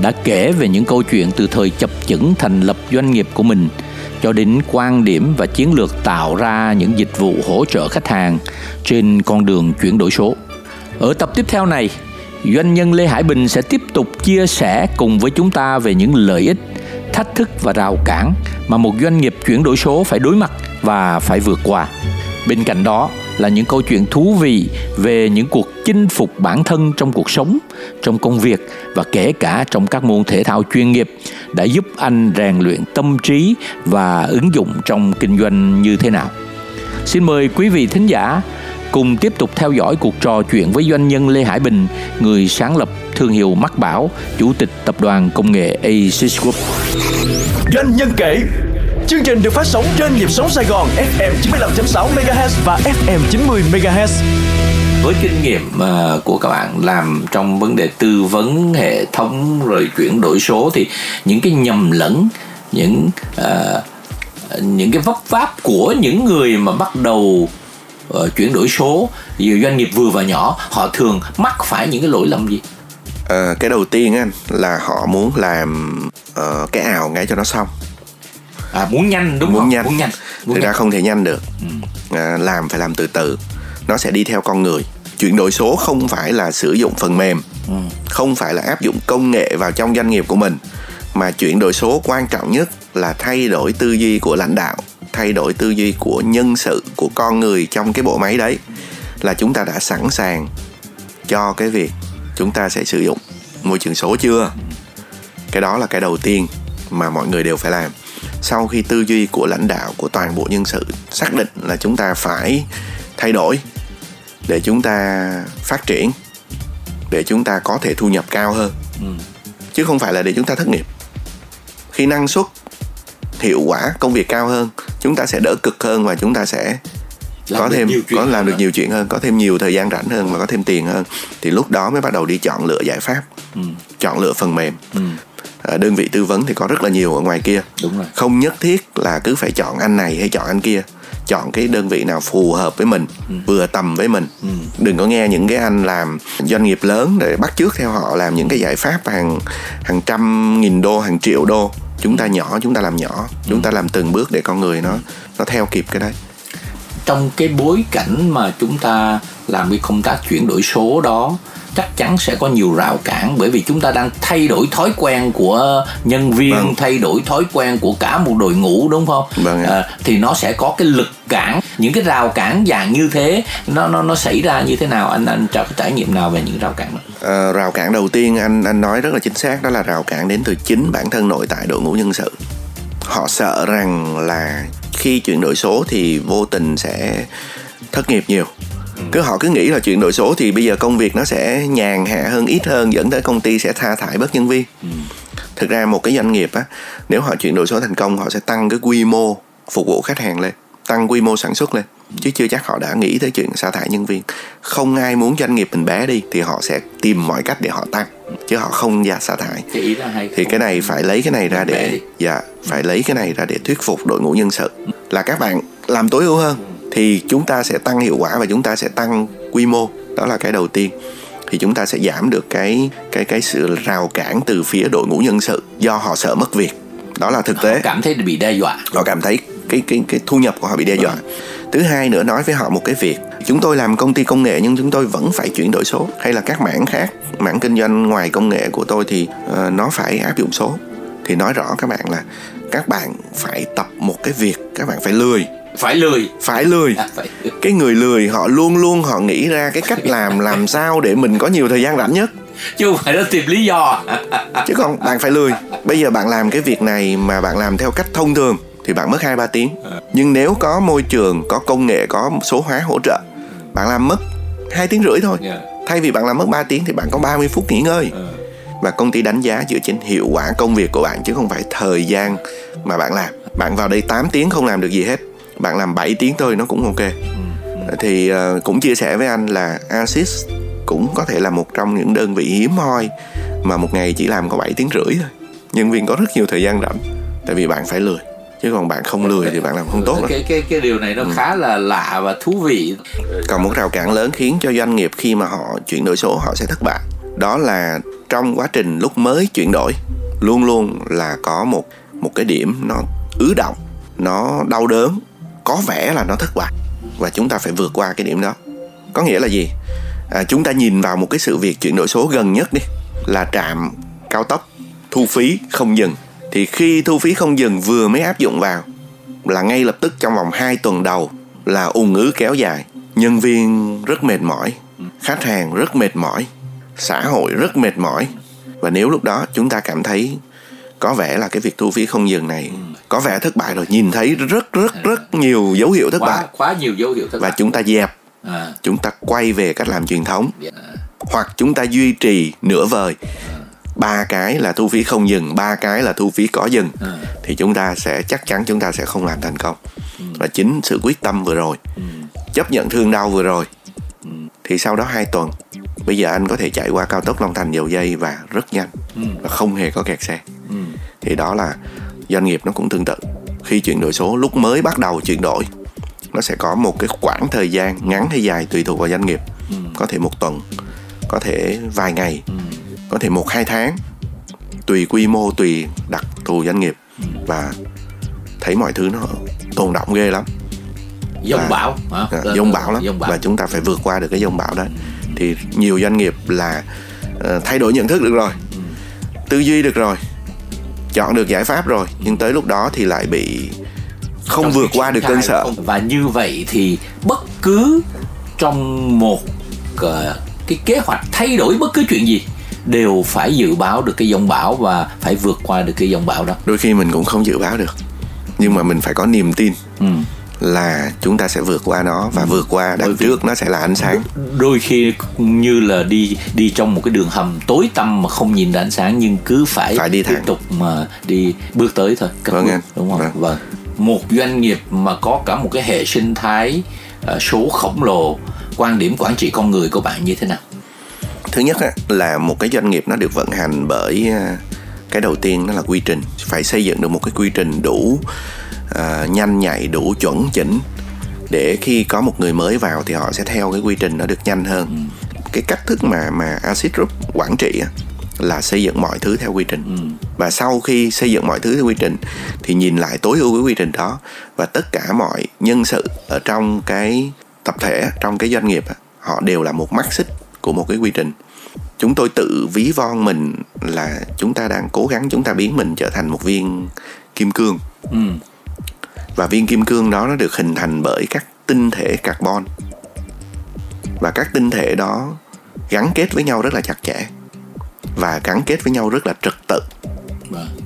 đã kể về những câu chuyện từ thời chập chững thành lập doanh nghiệp của mình cho đến quan điểm và chiến lược tạo ra những dịch vụ hỗ trợ khách hàng trên con đường chuyển đổi số. Ở tập tiếp theo này, doanh nhân Lê Hải Bình sẽ tiếp tục chia sẻ cùng với chúng ta về những lợi ích, thách thức và rào cản mà một doanh nghiệp chuyển đổi số phải đối mặt và phải vượt qua. Bên cạnh đó là những câu chuyện thú vị về những cuộc chinh phục bản thân trong cuộc sống, trong công việc và kể cả trong các môn thể thao chuyên nghiệp đã giúp anh rèn luyện tâm trí và ứng dụng trong kinh doanh như thế nào. Xin mời quý vị thính giả cùng tiếp tục theo dõi cuộc trò chuyện với doanh nhân Lê Hải Bình, người sáng lập thương hiệu Mắc Bảo, chủ tịch tập đoàn công nghệ Asis Group. Doanh nhân kể Chương trình được phát sóng trên nhịp sống Sài Gòn FM 95.6 MHz và FM 90 MHz. với kinh nghiệm ờ, của các bạn làm trong vấn đề tư vấn hệ thống rồi chuyển đổi số thì những cái nhầm lẫn những ờ, những cái vấp váp của những người mà bắt đầu ờ, chuyển đổi số nhiều doanh nghiệp vừa và nhỏ họ thường mắc phải những cái lỗi lầm gì Ờ, cái đầu tiên anh là họ muốn làm ờ, cái ảo ngay cho nó xong à muốn nhanh đúng muốn không? nhanh. Muốn nhanh. Muốn thực ra nhanh. không thể nhanh được. À, làm phải làm từ từ. Nó sẽ đi theo con người. Chuyển đổi số không phải là sử dụng phần mềm. Không phải là áp dụng công nghệ vào trong doanh nghiệp của mình. Mà chuyển đổi số quan trọng nhất là thay đổi tư duy của lãnh đạo thay đổi tư duy của nhân sự của con người trong cái bộ máy đấy. Là chúng ta đã sẵn sàng cho cái việc chúng ta sẽ sử dụng môi trường số chưa? Cái đó là cái đầu tiên mà mọi người đều phải làm sau khi tư duy của lãnh đạo của toàn bộ nhân sự xác định là chúng ta phải thay đổi để chúng ta phát triển để chúng ta có thể thu nhập cao hơn. Chứ không phải là để chúng ta thất nghiệp. Khi năng suất hiệu quả công việc cao hơn chúng ta sẽ đỡ cực hơn và chúng ta sẽ Làm có thêm có làm được nữa. nhiều chuyện hơn có thêm nhiều thời gian rảnh hơn và có thêm tiền hơn. Thì lúc đó mới bắt đầu đi chọn lựa giải pháp. Chọn lựa phần mềm. À, đơn vị tư vấn thì có rất là nhiều ở ngoài kia. Đúng rồi. không nhất thiết là cứ phải chọn anh này hay chọn anh kia. Chọn cái đơn vị nào phù hợp với mình vừa tầm với mình. Đừng có nghe những cái anh làm doanh nghiệp lớn để bắt chước theo họ làm những cái giải pháp hàng hàng trăm nghìn đô hàng triệu đô. Chúng ta nhỏ chúng ta làm nhỏ. Chúng ta làm từng bước để con người nó nó theo kịp cái đấy. Trong cái bối cảnh mà chúng ta làm cái công tác chuyển đổi số đó chắc chắn sẽ có nhiều rào cản bởi vì chúng ta đang thay đổi thói quen của nhân viên Vâng. thay đổi thói quen của cả một đội ngũ đúng không? Vâng à, thì nó sẽ có cái lực cản. Những cái rào cản dạng như thế nó nó nó xảy ra như thế nào? Anh anh cho trải nghiệm nào về những rào cản đó? Ờ, rào cản đầu tiên anh anh nói rất là chính xác đó là rào cản đến từ chính bản thân nội tại đội ngũ nhân sự. Họ sợ rằng là khi chuyển đổi số thì vô tình sẽ thất nghiệp nhiều cứ họ cứ nghĩ là chuyển đổi số thì bây giờ công việc nó sẽ nhàn hạ hơn ít hơn dẫn tới công ty sẽ sa thải bớt nhân viên. Thực ra một cái doanh nghiệp á nếu họ chuyển đổi số thành công họ sẽ tăng cái quy mô phục vụ khách hàng lên tăng quy mô sản xuất lên. Chứ chưa chắc họ đã nghĩ tới chuyện sa thải nhân viên. Không ai muốn doanh nghiệp mình bé đi thì họ sẽ tìm mọi cách để họ tăng chứ họ không giả sa thải. Cái ý là hay thì cái này phải lấy cái này ra để dạ phải lấy cái này ra để thuyết phục đội ngũ nhân sự. Là các bạn làm tối ưu hơn thì chúng ta sẽ tăng hiệu quả và chúng ta sẽ tăng quy mô. Đó là cái đầu tiên. Thì chúng ta sẽ giảm được cái cái cái sự rào cản từ phía đội ngũ nhân sự do họ sợ mất việc. Đó là thực tế. cảm thấy bị đe dọa. Họ cảm thấy cái cái cái thu nhập của họ bị đe dọa. Thứ hai nữa nói với họ một cái việc. Chúng tôi làm công ty công nghệ nhưng chúng tôi vẫn phải chuyển đổi số. Hay là các mảng khác mảng kinh doanh ngoài công nghệ của tôi thì ờ, nó phải áp dụng số. Thì nói rõ các bạn là các bạn phải tập một cái việc các bạn phải lười phải lười. Phải lười. À, phải cái người lười họ luôn luôn họ nghĩ ra cái cách làm làm sao để mình có nhiều thời gian rảnh nhất. Chứ không phải là tìm lý do. Chứ còn bạn phải lười. Bây giờ bạn làm cái việc này mà bạn làm theo cách thông thường thì bạn mất 2 3 tiếng. Nhưng nếu có môi trường, có công nghệ, có số hóa hỗ trợ, bạn làm mất 2 tiếng rưỡi thôi. Yeah. Thay vì bạn làm mất 3 tiếng thì bạn có 30 phút nghỉ ngơi. và công ty đánh giá dựa trên hiệu quả công việc của bạn chứ không phải thời gian mà bạn làm. Bạn vào đây 8 tiếng không làm được gì hết bạn làm 7 tiếng thôi nó cũng ok. Thì uh, cũng chia sẻ với anh là Asis cũng có thể là một trong những đơn vị hiếm hoi mà một ngày chỉ làm có 7 tiếng rưỡi thôi. Nhân viên có rất nhiều thời gian rảnh tại vì bạn phải lười. Chứ còn bạn không lười thì bạn làm không tốt đâu. cái cái cái điều này nó ừ. khá là lạ và thú vị. Còn một rào cản lớn khiến cho doanh nghiệp khi mà họ chuyển đổi số họ sẽ thất bại. Đó là trong quá trình lúc mới chuyển đổi luôn luôn là có một một cái điểm nó ứ động nó đau đớn có vẻ là nó thất bại. Và chúng ta phải vượt qua cái điểm đó. Có nghĩa là gì? À, chúng ta nhìn vào một cái sự việc chuyển đổi số gần nhất đi là trạm cao tốc thu phí không dừng. Thì khi thu phí không dừng vừa mới áp dụng vào là ngay lập tức trong vòng 2 tuần đầu là ùn ứ kéo dài. Nhân viên rất mệt mỏi khách hàng rất mệt mỏi xã hội rất mệt mỏi. Và nếu lúc đó chúng ta cảm thấy có vẻ là cái việc thu phí không dừng này có vẻ thất bại rồi nhìn thấy rất rất rất nhiều dấu hiệu thất quá, bại quá nhiều dấu hiệu thất và bại. chúng ta dẹp à. chúng ta quay về cách làm truyền thống à. hoặc chúng ta duy trì nửa vời à. ba cái là thu phí không dừng ba cái là thu phí có dừng à. thì chúng ta sẽ chắc chắn chúng ta sẽ không làm thành công ừ. và chính sự quyết tâm vừa rồi ừ. chấp nhận thương đau vừa rồi ừ. thì sau đó hai tuần bây giờ anh có thể chạy qua cao tốc long thành dầu dây và rất nhanh ừ. và không hề có kẹt xe ừ. Thì đó là doanh nghiệp nó cũng tương tự. Khi chuyển đổi số lúc mới bắt đầu chuyển đổi nó sẽ có một cái khoảng thời gian ngắn hay dài tùy thuộc vào doanh nghiệp. Ừ. có thể một tuần có thể vài ngày ừ. có thể một hai tháng. Tùy quy mô tùy đặc thù doanh nghiệp. Ừ. và thấy mọi thứ nó tồn động ghê lắm. Dông bão hả? À, dông bão lắm. Dông bão. và chúng ta phải vượt qua được cái dông bão đó. Thì nhiều doanh nghiệp là uh, thay đổi nhận thức được rồi. Tư duy được rồi chọn được giải pháp rồi nhưng tới lúc đó thì lại bị không trong vượt qua được cơn sợ. và như vậy thì bất cứ trong một uh, cái kế hoạch thay đổi bất cứ chuyện gì đều phải dự báo được cái dông bão và phải vượt qua được cái dông bão đó. Đôi khi mình cũng không dự báo được nhưng mà mình phải có niềm tin. Ừ là chúng ta sẽ vượt qua nó và vượt qua đằng trước nó sẽ là ánh sáng. đôi khi như là đi đi trong một cái đường hầm tối tăm mà không nhìn ra ánh sáng nhưng cứ phải, phải đi tiếp tục mà đi bước tới thôi vâng anh đúng không? Vâng. vâng. Một doanh nghiệp mà có cả một cái hệ sinh thái uh, số khổng lồ quan điểm quản trị con người của bạn như thế nào? Thứ nhất là một cái doanh nghiệp nó được vận hành bởi uh, cái đầu tiên nó là quy trình. Phải xây dựng được một cái quy trình đủ uh, nhanh nhạy đủ chuẩn chỉnh. Để khi có một người mới vào thì họ sẽ theo cái quy trình nó được nhanh hơn. Ừ. cái cách thức mà mà acid group quản trị là xây dựng mọi thứ theo quy trình. Ừ. và sau khi xây dựng mọi thứ theo quy trình thì nhìn lại tối ưu cái quy trình đó và tất cả mọi nhân sự ở trong cái tập thể trong cái doanh nghiệp họ đều là một mắt xích của một cái quy trình. Chúng tôi tự ví von mình là chúng ta đang cố gắng chúng ta biến mình trở thành một viên kim cương. Ừ và viên kim cương đó nó được hình thành bởi các tinh thể carbon. Và các tinh thể đó gắn kết với nhau rất là chặt chẽ. Và gắn kết với nhau rất là trật tự.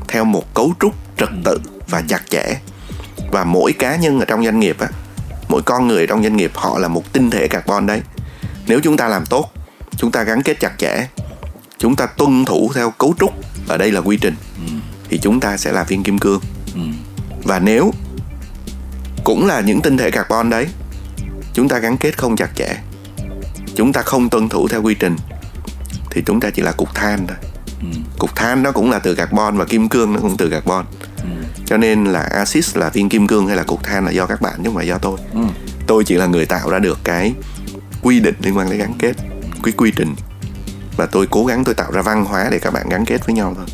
Theo một cấu trúc trật tự và chặt chẽ. Và mỗi cá nhân ở trong doanh nghiệp á mỗi con người trong doanh nghiệp họ là một tinh thể carbon đấy. Nếu chúng ta làm tốt chúng ta gắn kết chặt chẽ chúng ta tuân thủ theo cấu trúc ở đây là quy trình thì chúng ta sẽ là viên kim cương. Ừ. và nếu cũng là những tinh thể carbon đấy. Chúng ta gắn kết không chặt chẽ. Chúng ta không tuân thủ theo quy trình. Thì chúng ta chỉ là cục than thôi. Ừ. cục than nó cũng là từ carbon và kim cương nó cũng từ carbon. Ừ. cho nên là axit là viên kim cương hay là cục than là do các bạn chứ không phải do tôi. Ừ. tôi chỉ là người tạo ra được cái quy định liên quan đến gắn kết cái quy trình. Và tôi cố gắng tôi tạo ra văn hóa để các bạn gắn kết với nhau thôi.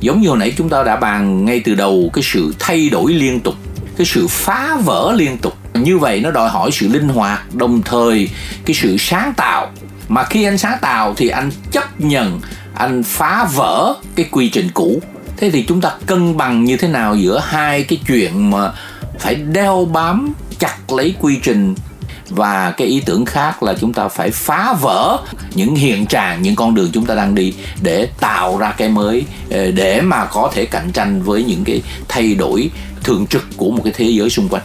Giống như hồi nãy chúng ta đã bàn ngay từ đầu cái sự thay đổi liên tục cái sự phá vỡ liên tục, như vậy nó đòi hỏi sự linh hoạt, đồng thời cái sự sáng tạo. Mà khi anh sáng tạo thì anh chấp nhận, anh phá vỡ cái quy trình cũ. Thế thì chúng ta cân bằng như thế nào giữa hai cái chuyện mà phải đeo bám, chặt lấy quy trình và cái ý tưởng khác là chúng ta phải phá vỡ những hiện trạng những con đường chúng ta đang đi để tạo ra cái mới ờ, để mà có thể cạnh tranh với những cái thay đổi thường trực của một cái thế giới xung quanh.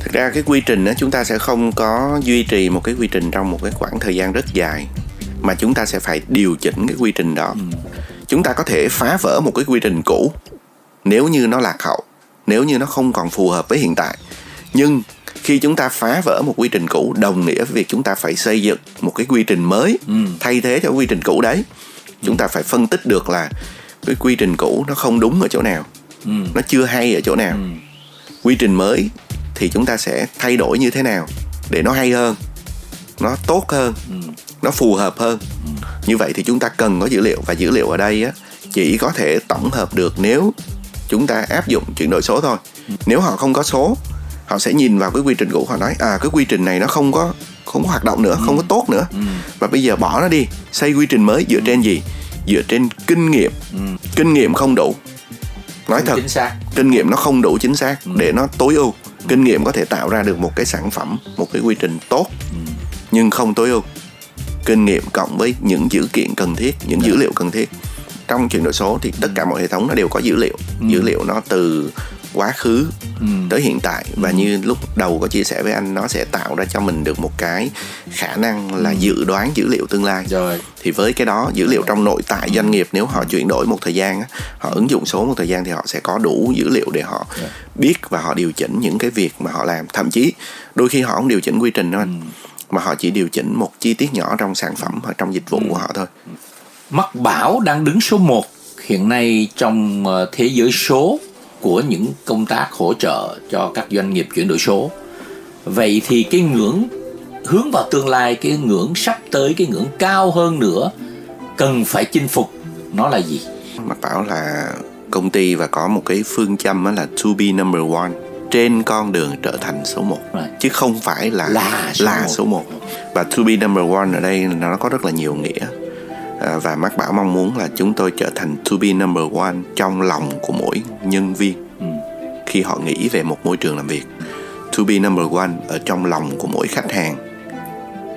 Thực ra cái quy trình đó chúng ta sẽ không có duy trì một cái quy trình trong một cái khoảng thời gian rất dài mà chúng ta sẽ phải điều chỉnh cái quy trình đó. Chúng ta có thể phá vỡ một cái quy trình cũ nếu như nó lạc hậu nếu như nó không còn phù hợp với hiện tại. Nhưng khi chúng ta phá vỡ một quy trình cũ đồng nghĩa với việc chúng ta phải xây dựng một cái quy trình mới thay thế cho quy trình cũ đấy. Chúng ta phải phân tích được là cái quy trình cũ nó không đúng ở chỗ nào nó chưa hay ở chỗ nào. Quy trình mới thì chúng ta sẽ thay đổi như thế nào để nó hay hơn nó tốt hơn nó phù hợp hơn. Như vậy thì chúng ta cần có dữ liệu và dữ liệu ở đây á chỉ có thể tổng hợp được nếu chúng ta áp dụng chuyển đổi số thôi. Nếu họ không có số họ sẽ nhìn vào cái quy trình cũ họ nói à cái quy trình này nó không có không có hoạt động nữa không có tốt nữa. Và bây giờ bỏ nó đi xây quy trình mới dựa trên gì? Dựa trên kinh nghiệm. Kinh nghiệm không đủ. Nói Không thật chính xác. kinh nghiệm nó không đủ chính xác để nó tối ưu. Kinh nghiệm có thể tạo ra được một cái sản phẩm một cái quy trình tốt nhưng không tối ưu. Kinh nghiệm cộng với những dữ kiện cần thiết những dữ liệu cần thiết. Trong chuyển đổi số thì tất cả mọi hệ thống nó đều có dữ liệu. Dữ liệu nó từ quá khứ tới hiện tại. Và như lúc đầu có chia sẻ với anh nó sẽ tạo ra cho mình được một cái khả năng là dự đoán dữ liệu tương lai. Rồi. thì với cái đó dữ liệu trong nội tại doanh nghiệp nếu họ chuyển đổi một thời gian họ ứng dụng số một thời gian thì họ sẽ có đủ dữ liệu để họ biết và họ điều chỉnh những cái việc mà họ làm. Thậm chí đôi khi họ không điều chỉnh quy trình đâu anh mà họ chỉ điều chỉnh một chi tiết nhỏ trong sản phẩm hoặc trong dịch vụ của họ thôi. Mắt Bảo đang đứng số 1 hiện nay trong ờ, thế giới số của những công tác hỗ trợ cho các doanh nghiệp chuyển đổi số. Vậy thì cái ngưỡng hướng vào tương lai, cái ngưỡng sắp tới, cái ngưỡng cao hơn nữa cần phải chinh phục nó là gì? Mặt bảo là công ty và có một cái phương châm á là to be number one trên con đường trở thành số 1 Right. chứ không phải là Là số là một. số 1 và to be number one ở đây nó có rất là nhiều nghĩa và Mark Bảo mong muốn là chúng tôi trở thành to be number one trong lòng của mỗi nhân viên khi họ nghĩ về một môi trường làm việc. To be number one ở trong lòng của mỗi khách hàng.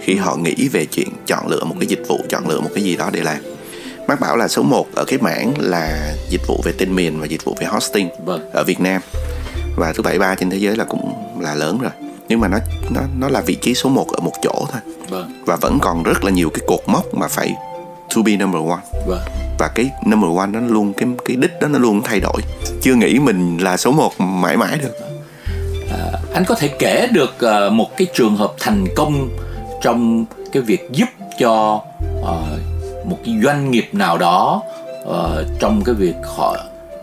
Khi họ nghĩ về chuyện chọn lựa một cái dịch vụ chọn lựa một cái gì đó để làm. Mark Bảo là số 1 ở cái mảng là dịch vụ về tên miền và dịch vụ về hosting Vâng. ở Việt Nam. Và thứ bảy ba trên thế giới là cũng là lớn rồi. Nhưng mà nó nó nó là vị trí số 1 ở một chỗ thôi. Vâng, và vẫn còn rất là nhiều cái cột mốc mà phải to be number one vâng. và cái number one nó luôn cái cái đích đó nó luôn thay đổi chưa nghĩ mình là số 1 mãi mãi được Anh có thể kể được ờ, một cái trường hợp thành công trong cái việc giúp cho ờ, một cái doanh nghiệp nào đó ờ, trong cái việc họ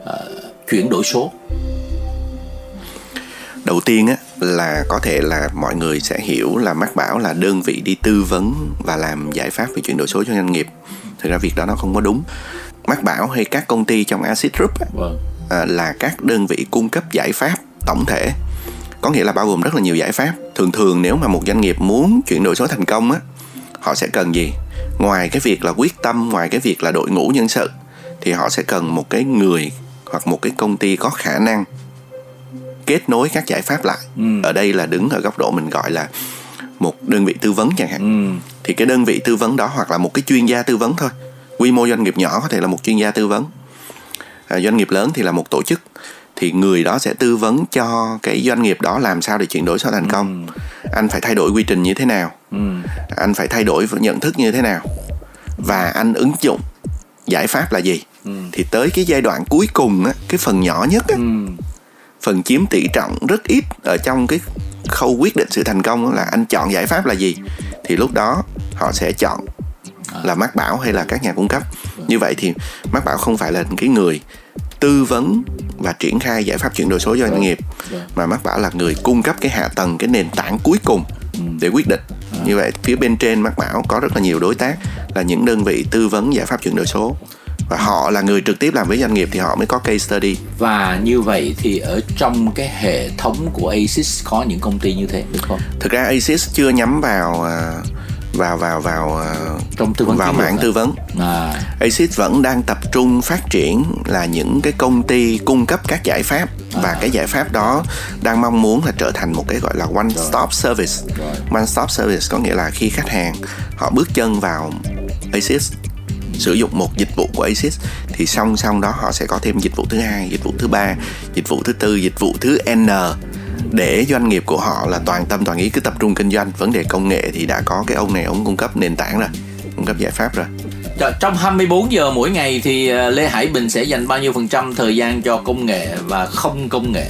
ờ, chuyển đổi số. đầu tiên á là có thể là mọi người sẽ hiểu là Mark Bảo là đơn vị đi tư vấn và làm giải pháp về chuyển đổi số cho doanh nghiệp thực ra việc đó nó không có đúng. Mark Bảo hay các công ty trong Acid Group á, Vâng. à, là các đơn vị cung cấp giải pháp tổng thể. Có nghĩa là bao gồm rất là nhiều giải pháp. Thường thường nếu mà một doanh nghiệp muốn chuyển đổi số thành công á họ sẽ cần gì? Ngoài cái việc là quyết tâm ngoài cái việc là đội ngũ nhân sự thì họ sẽ cần một cái người hoặc một cái công ty có khả năng kết nối các giải pháp lại. Ở đây là đứng ở góc độ mình gọi là một đơn vị tư vấn chẳng hạn. Thì cái đơn vị tư vấn đó hoặc là một cái chuyên gia tư vấn thôi. Quy mô doanh nghiệp nhỏ có thể là một chuyên gia tư vấn. À, doanh nghiệp lớn thì là một tổ chức. Thì người đó sẽ tư vấn cho cái doanh nghiệp đó làm sao để chuyển đổi số thành công. Anh phải thay đổi quy trình như thế nào? Anh phải thay đổi nhận thức như thế nào? Và anh ứng dụng giải pháp là gì? Thì tới cái giai đoạn cuối cùng á cái phần nhỏ nhất á phần chiếm tỷ trọng rất ít ở trong cái khâu quyết định sự thành công là anh chọn giải pháp là gì. Thì lúc đó họ sẽ chọn là Mark Bảo hay là các nhà cung cấp. Như vậy thì Mark Bảo không phải là cái người tư vấn và triển khai giải pháp chuyển đổi số cho doanh nghiệp, mà Mark Bảo là người cung cấp cái hạ tầng, cái nền tảng cuối cùng để quyết định. Như vậy phía bên trên Mark Bảo có rất là nhiều đối tác là những đơn vị tư vấn giải pháp chuyển đổi số và họ là người trực tiếp làm với doanh nghiệp thì họ mới có case study Và như vậy thì ở trong cái hệ thống của ASIS có những công ty như thế được không? thực ra ASIS chưa nhắm vào à, vào vào vào à, Trong tư vấn vào mảng hả? tư vấn À, ASIS vẫn đang tập trung phát triển là những cái công ty cung cấp các giải pháp và cái giải pháp đó đang mong muốn là trở thành một cái gọi là one stop service. One stop service có nghĩa là khi khách hàng họ bước chân vào ASIS sử dụng một dịch vụ của ASIS thì song song đó họ sẽ có thêm dịch vụ thứ hai, dịch vụ thứ ba, dịch vụ thứ tư, dịch vụ thứ N. Để doanh nghiệp của họ là toàn tâm toàn ý cứ tập trung kinh doanh vấn đề công nghệ thì đã có cái ông này ông cung cấp nền tảng rồi cung cấp giải pháp rồi. Trong 24 giờ mỗi ngày thì ờ, Lê Hải Bình sẽ dành bao nhiêu phần trăm thời gian cho công nghệ và không công nghệ?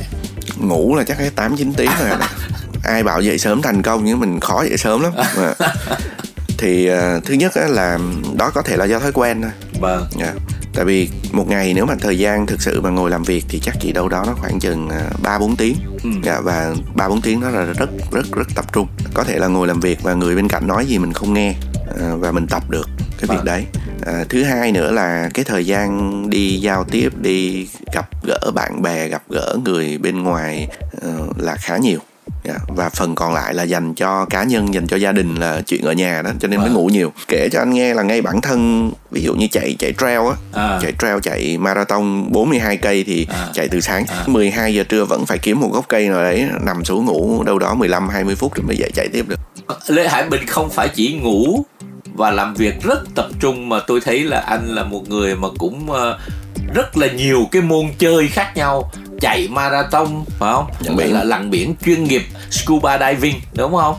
Ngủ là chắc cái tám chín tiếng rồi. Ai bảo dậy sớm thành công nhưng mình khó dậy sớm lắm. À. thì uh, thứ nhất là đó có thể là do thói quen thôi vâng yeah. Dạ. tại vì một ngày nếu mà thời gian thực sự mà ngồi làm việc thì chắc chỉ đâu đó nó khoảng chừng à, ba bốn tiếng ừ. yeah, dạ, và ba bốn tiếng đó là rất rất rất tập trung có thể là ngồi làm việc và người bên cạnh nói gì mình không nghe uh, và mình tập được cái vâng. việc đấy à, thứ hai nữa là cái thời gian đi giao tiếp đi gặp gỡ bạn bè gặp gỡ người bên ngoài uh, là khá nhiều Yeah. Dạ, và phần còn lại là dành cho cá nhân dành cho gia đình là chuyện ở nhà đó cho nên à. mới ngủ nhiều kể cho anh nghe là ngay bản thân ví dụ như chạy chạy trail á à. chạy trail chạy marathon 42 cây thì à. chạy từ sáng à. 12 giờ trưa vẫn phải kiếm một gốc cây nào đấy nằm xuống ngủ đâu đó 15 20 phút rồi mới dậy chạy tiếp được Lê Hải Bình không phải chỉ ngủ và làm việc rất tập trung mà tôi thấy là anh là một người mà cũng uh, rất là nhiều cái môn chơi khác nhau chạy marathon phải không? Lặn biển. là lặn biển chuyên nghiệp scuba diving đúng không?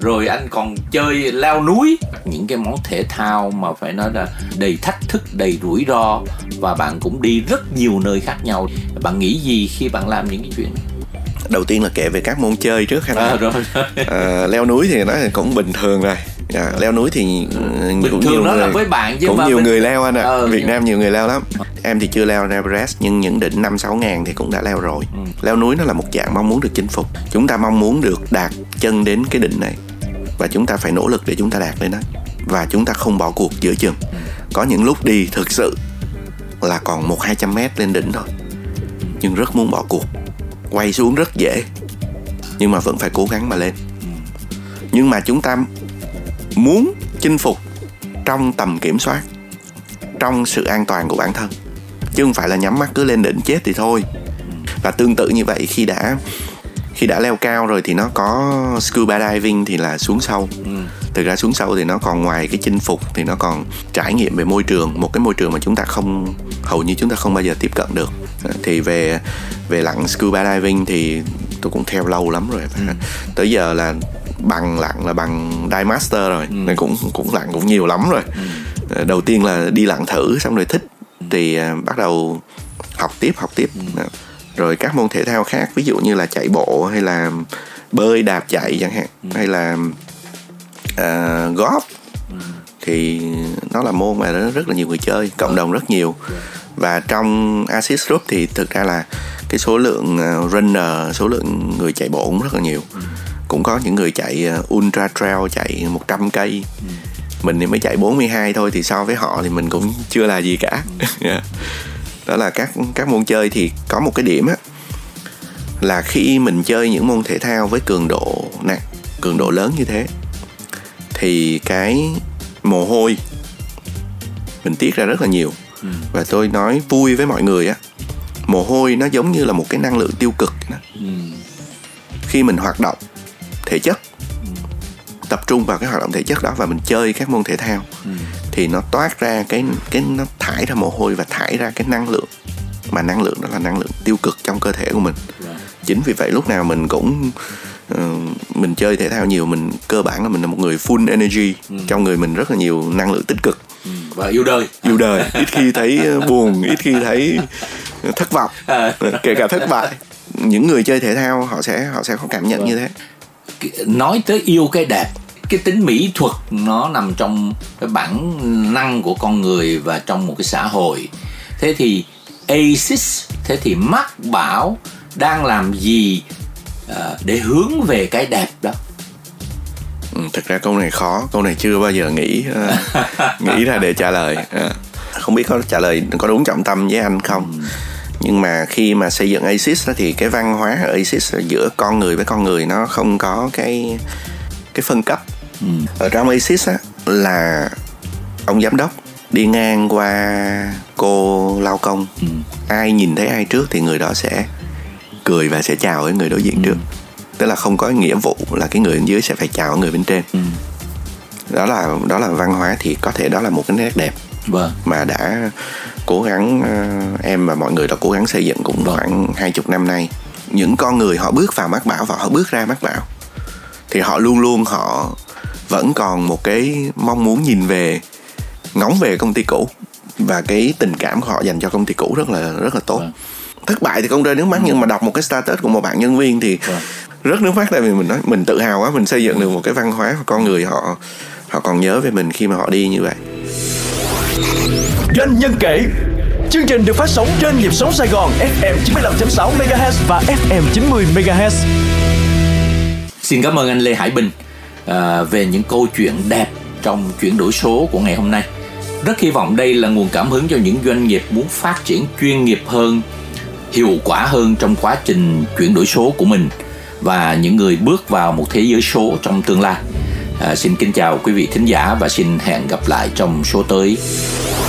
Rồi anh còn chơi leo núi những cái món thể thao mà phải nói là đầy thách thức đầy rủi ro. Và bạn cũng đi rất nhiều nơi khác nhau. Bạn nghĩ gì khi bạn làm những cái chuyện đầu tiên là kể về các môn chơi trước hay à, rồi. à, leo núi thì nó cũng bình thường rồi dạ, leo núi thì ừ, bình cũng thường nhiều đó người, là với bạn chứ cũng mà nhiều mình... người leo anh ạ. À. ừ, Việt Nam nhiều người leo lắm. Em thì chưa leo Everest nhưng những đỉnh năm sáu ngàn thì cũng đã leo rồi. Ừ. leo núi nó là một dạng mong muốn được chinh phục. Chúng ta mong muốn được đạt chân đến cái đỉnh này. Và chúng ta phải nỗ lực để chúng ta đạt lên đó. Và chúng ta không bỏ cuộc giữa chừng. Ừ. có những lúc đi thực sự là còn một hai trăm mét lên đỉnh thôi. Nhưng rất muốn bỏ cuộc. Quay xuống rất dễ. Nhưng mà vẫn phải cố gắng mà lên. Nhưng mà chúng ta muốn chinh phục trong tầm kiểm soát trong sự an toàn của bản thân. Chứ không phải là nhắm mắt cứ lên đỉnh chết thì thôi. Và tương tự như vậy khi đã khi đã leo cao rồi thì nó có scuba diving thì là xuống sâu. Ừ. thực ra xuống sâu thì nó còn ngoài cái chinh phục thì nó còn trải nghiệm về môi trường một cái môi trường mà chúng ta không hầu như chúng ta không bao giờ tiếp cận được. Thì về về lặn scuba diving thì tôi cũng theo lâu lắm rồi. Ừ. tới giờ là bằng lặn là bằng dive master rồi ừ. nên cũng cũng lặn cũng nhiều lắm rồi ừ. Ờ, đầu tiên là đi lặn thử xong rồi thích ừ. thì uh, bắt đầu học tiếp học tiếp ừ. rồi các môn thể thao khác ví dụ như là chạy bộ hay là bơi đạp chạy chẳng hạn ừ. hay là uh, golf ừ. thì nó là môn mà rất là nhiều người chơi cộng đồng rất nhiều và trong Assist Group thì thực ra là cái số lượng runner số lượng người chạy bộ cũng rất là nhiều ừ cũng có những người chạy ờ, ultra trail chạy 100 cây ừ. mình thì mới chạy 42 thôi thì so với họ thì mình cũng chưa là gì cả ừ. đó là các các môn chơi thì có một cái điểm á là khi mình chơi những môn thể thao với cường độ nặng cường độ lớn như thế thì cái mồ hôi mình tiết ra rất là nhiều ừ. và tôi nói vui với mọi người á mồ hôi nó giống như là một cái năng lượng tiêu cực ừ. khi mình hoạt động thể chất tập trung vào cái hoạt động thể chất đó và mình chơi các môn thể thao ừ. thì nó toát ra cái cái nó thải ra mồ hôi và thải ra cái năng lượng mà năng lượng đó là năng lượng tiêu cực trong cơ thể của mình yeah. Dạ. chính vì vậy lúc nào mình cũng uh, mình chơi thể thao nhiều mình cơ bản là mình là một người full energy ừ. trong người mình rất là nhiều năng lượng tích cực ừ. và yêu đời yêu đời ít khi thấy ờ, buồn ít khi thấy thất vọng à. kể cả thất bại những người chơi thể thao họ sẽ họ sẽ có cảm nhận vâng. như thế nói tới yêu cái đẹp cái tính mỹ thuật nó nằm trong cái bản năng của con người và trong một cái xã hội. Thế thì ASIS thế thì Mark Bảo đang làm gì uh, để hướng về cái đẹp đó? Ừ, thực ra câu này khó câu này chưa bao giờ nghĩ uh, nghĩ ra để trả lời. Uh, không biết có trả lời có đúng trọng tâm với anh không? Ừ nhưng mà khi mà xây dựng ASIS đó thì cái văn hóa ở ASIS giữa con người với con người nó không có cái cái phân cấp ừ. ở trong ASIS á là ông giám đốc đi ngang qua cô lao công ừ. ai nhìn thấy ai trước thì người đó sẽ cười và sẽ chào với người đối diện ừ. trước tức là không có nghĩa vụ là cái người bên dưới sẽ phải chào người bên trên ừ. đó là đó là văn hóa thì có thể đó là một cái nét đẹp vâng. mà đã cố gắng uh, em và mọi người đã cố gắng xây dựng cũng khoảng hai chục năm nay những con người họ bước vào mắt bảo và họ bước ra mắt bảo thì họ luôn luôn họ vẫn còn một cái mong muốn nhìn về ngóng về công ty cũ và cái tình cảm của họ dành cho công ty cũ rất là rất là tốt vâng. thất bại thì không rơi nước mắt ừ. nhưng mà đọc một cái status của một bạn nhân viên thì vâng. rất nước mắt tại vì mình nói mình tự hào quá mình xây dựng được một cái văn hóa con người họ họ còn nhớ về mình khi mà họ đi như vậy doanh nhân kể Chương trình được phát sóng trên nhịp sóng Sài Gòn FM 95.6 MHz và FM 90 MHz. Xin cảm ơn anh Lê Hải Bình à, về những câu chuyện đẹp trong chuyển đổi số của ngày hôm nay. Rất hy vọng đây là nguồn cảm hứng cho những doanh nghiệp muốn phát triển chuyên nghiệp hơn, hiệu quả hơn trong quá trình chuyển đổi số của mình và những người bước vào một thế giới số trong tương lai. À, xin kính chào quý vị thính giả và xin hẹn gặp lại trong số tới.